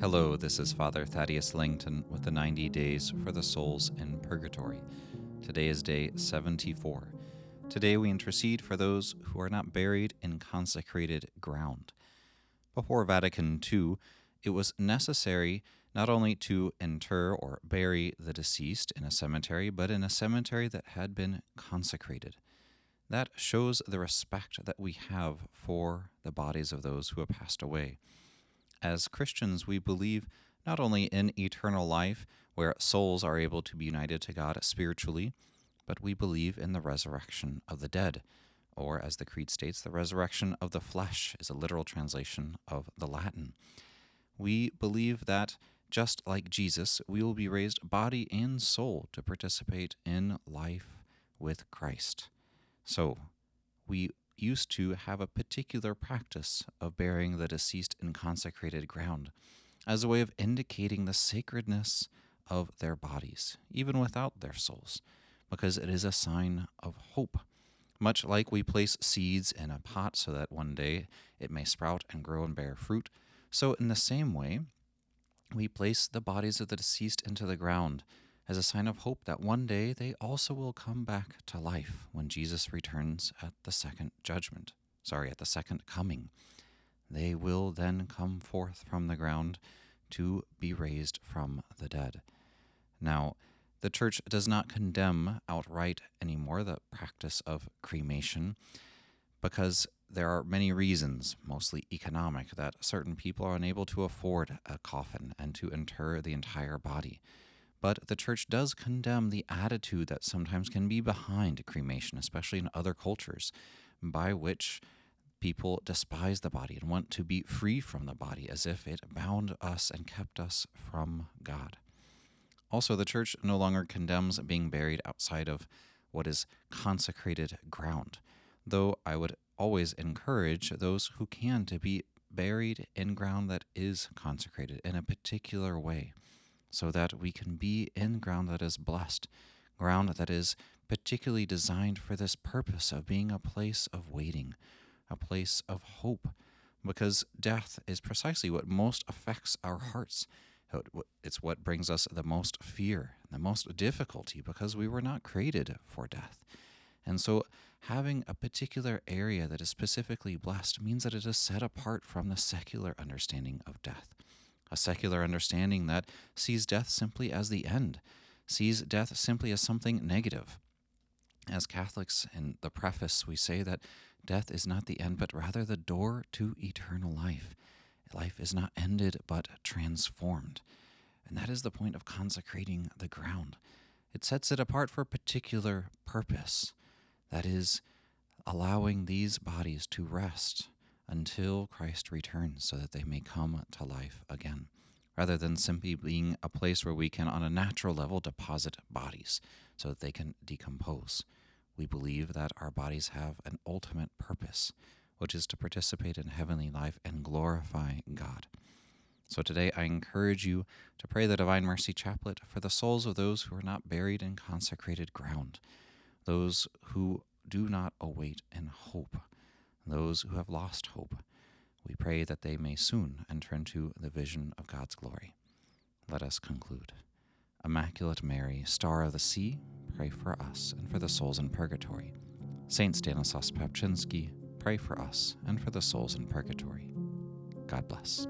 Hello, this is Father Thaddeus Lancton with the 90 Days for the Souls in Purgatory. Today is day 74. Today we intercede for those who are not buried in consecrated ground. Before Vatican II, it was necessary not only to inter or bury the deceased in a cemetery, but in a cemetery that had been consecrated. That shows the respect that we have for the bodies of those who have passed away. As Christians, we believe not only in eternal life, where souls are able to be united to God spiritually, but we believe in the resurrection of the dead, or as the Creed states, the resurrection of the flesh is a literal translation of the Latin. We believe that just like Jesus, we will be raised body and soul to participate in life with Christ. So, we used to have a particular practice of burying the deceased in consecrated ground as a way of indicating the sacredness of their bodies, even without their souls, because it is a sign of hope. Much like we place seeds in a pot so that one day it may sprout and grow and bear fruit, so in the same way, we place the bodies of the deceased into the ground as a sign of hope that one day they also will come back to life when Jesus returns at the second judgment. Sorry, at the second coming. They will then come forth from the ground to be raised from the dead. Now, the church does not condemn outright anymore the practice of cremation because there are many reasons, mostly economic, that certain people are unable to afford a coffin and to inter the entire body. But the church does condemn the attitude that sometimes can be behind cremation, especially in other cultures, by which people despise the body and want to be free from the body as if it bound us and kept us from God. Also, the church no longer condemns being buried outside of what is consecrated ground, though I would always encourage those who can to be buried in ground that is consecrated in a particular way so that we can be in ground that is blessed, ground that is particularly designed for this purpose of being a place of waiting, a place of hope, because death is precisely what most affects our hearts. It's what brings us the most fear, the most difficulty, because we were not created for death. And so, having a particular area that is specifically blessed means that it is set apart from the secular understanding of death a secular understanding that sees death simply as the end, sees death simply as something negative. As Catholics, in the preface, we say that death is not the end, but rather the door to eternal life. Life is not ended, but transformed. And that is the point of consecrating the ground. It sets it apart for a particular purpose. That is, allowing these bodies to rest until Christ returns so that they may come to life again, rather than simply being a place where we can, on a natural level, deposit bodies so that they can decompose. We believe that our bodies have an ultimate purpose, which is to participate in heavenly life and glorify God. So today I encourage you to pray the Divine Mercy Chaplet for the souls of those who are not buried in consecrated ground, those who do not await in hope those who have lost hope. We pray that they may soon enter into the vision of God's glory. Let us conclude. Immaculate Mary, Star of the Sea, pray for us and for the souls in purgatory. Saint Stanislaus Papczynski, pray for us and for the souls in purgatory. God bless.